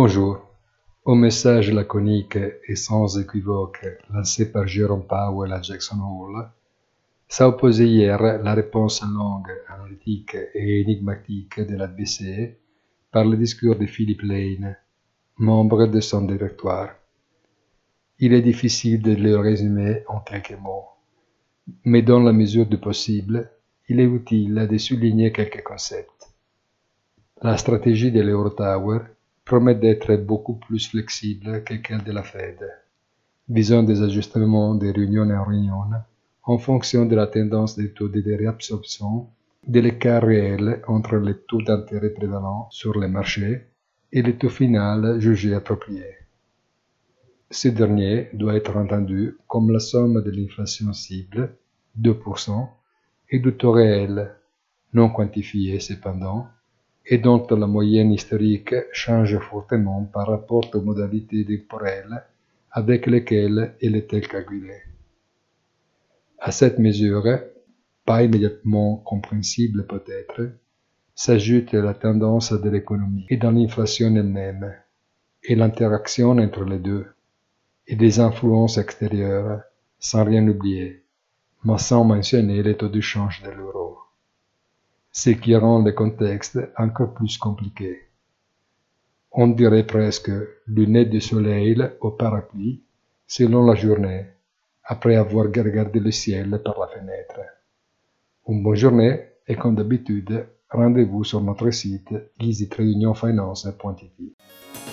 Bonjour. Au message laconique et sans équivoque lancé par Jerome Powell à Jackson Hole, s'est hier la réponse longue, analytique et énigmatique de la BCE par le discours de Philippe Lane, membre de son directoire. Il est difficile de le résumer en quelques mots, mais dans la mesure du possible, il est utile de souligner quelques concepts. La stratégie de l'Eurotower promet d'être beaucoup plus flexible que celle de la Fed, visant des ajustements de réunion en réunion en fonction de la tendance des taux de réabsorption, de l'écart réel entre les taux d'intérêt prévalents sur les marchés et le taux final jugé approprié. Ce dernier doit être entendu comme la somme de l'inflation cible, 2%, et du taux réel, non quantifié cependant, et dont la moyenne historique change fortement par rapport aux modalités temporelles avec lesquelles elle est calculée. À cette mesure, pas immédiatement compréhensible peut-être, s'ajoute la tendance de l'économie et dans l'inflation elle-même, et l'interaction entre les deux, et des influences extérieures, sans rien oublier, mais sans mentionner les taux de change de l'euro ce qui rend le contexte encore plus compliqué. On dirait presque lunettes de soleil au parapluie selon la journée, après avoir regardé le ciel par la fenêtre. Une bonne journée et comme d'habitude, rendez-vous sur notre site easytradeunionfinance.it.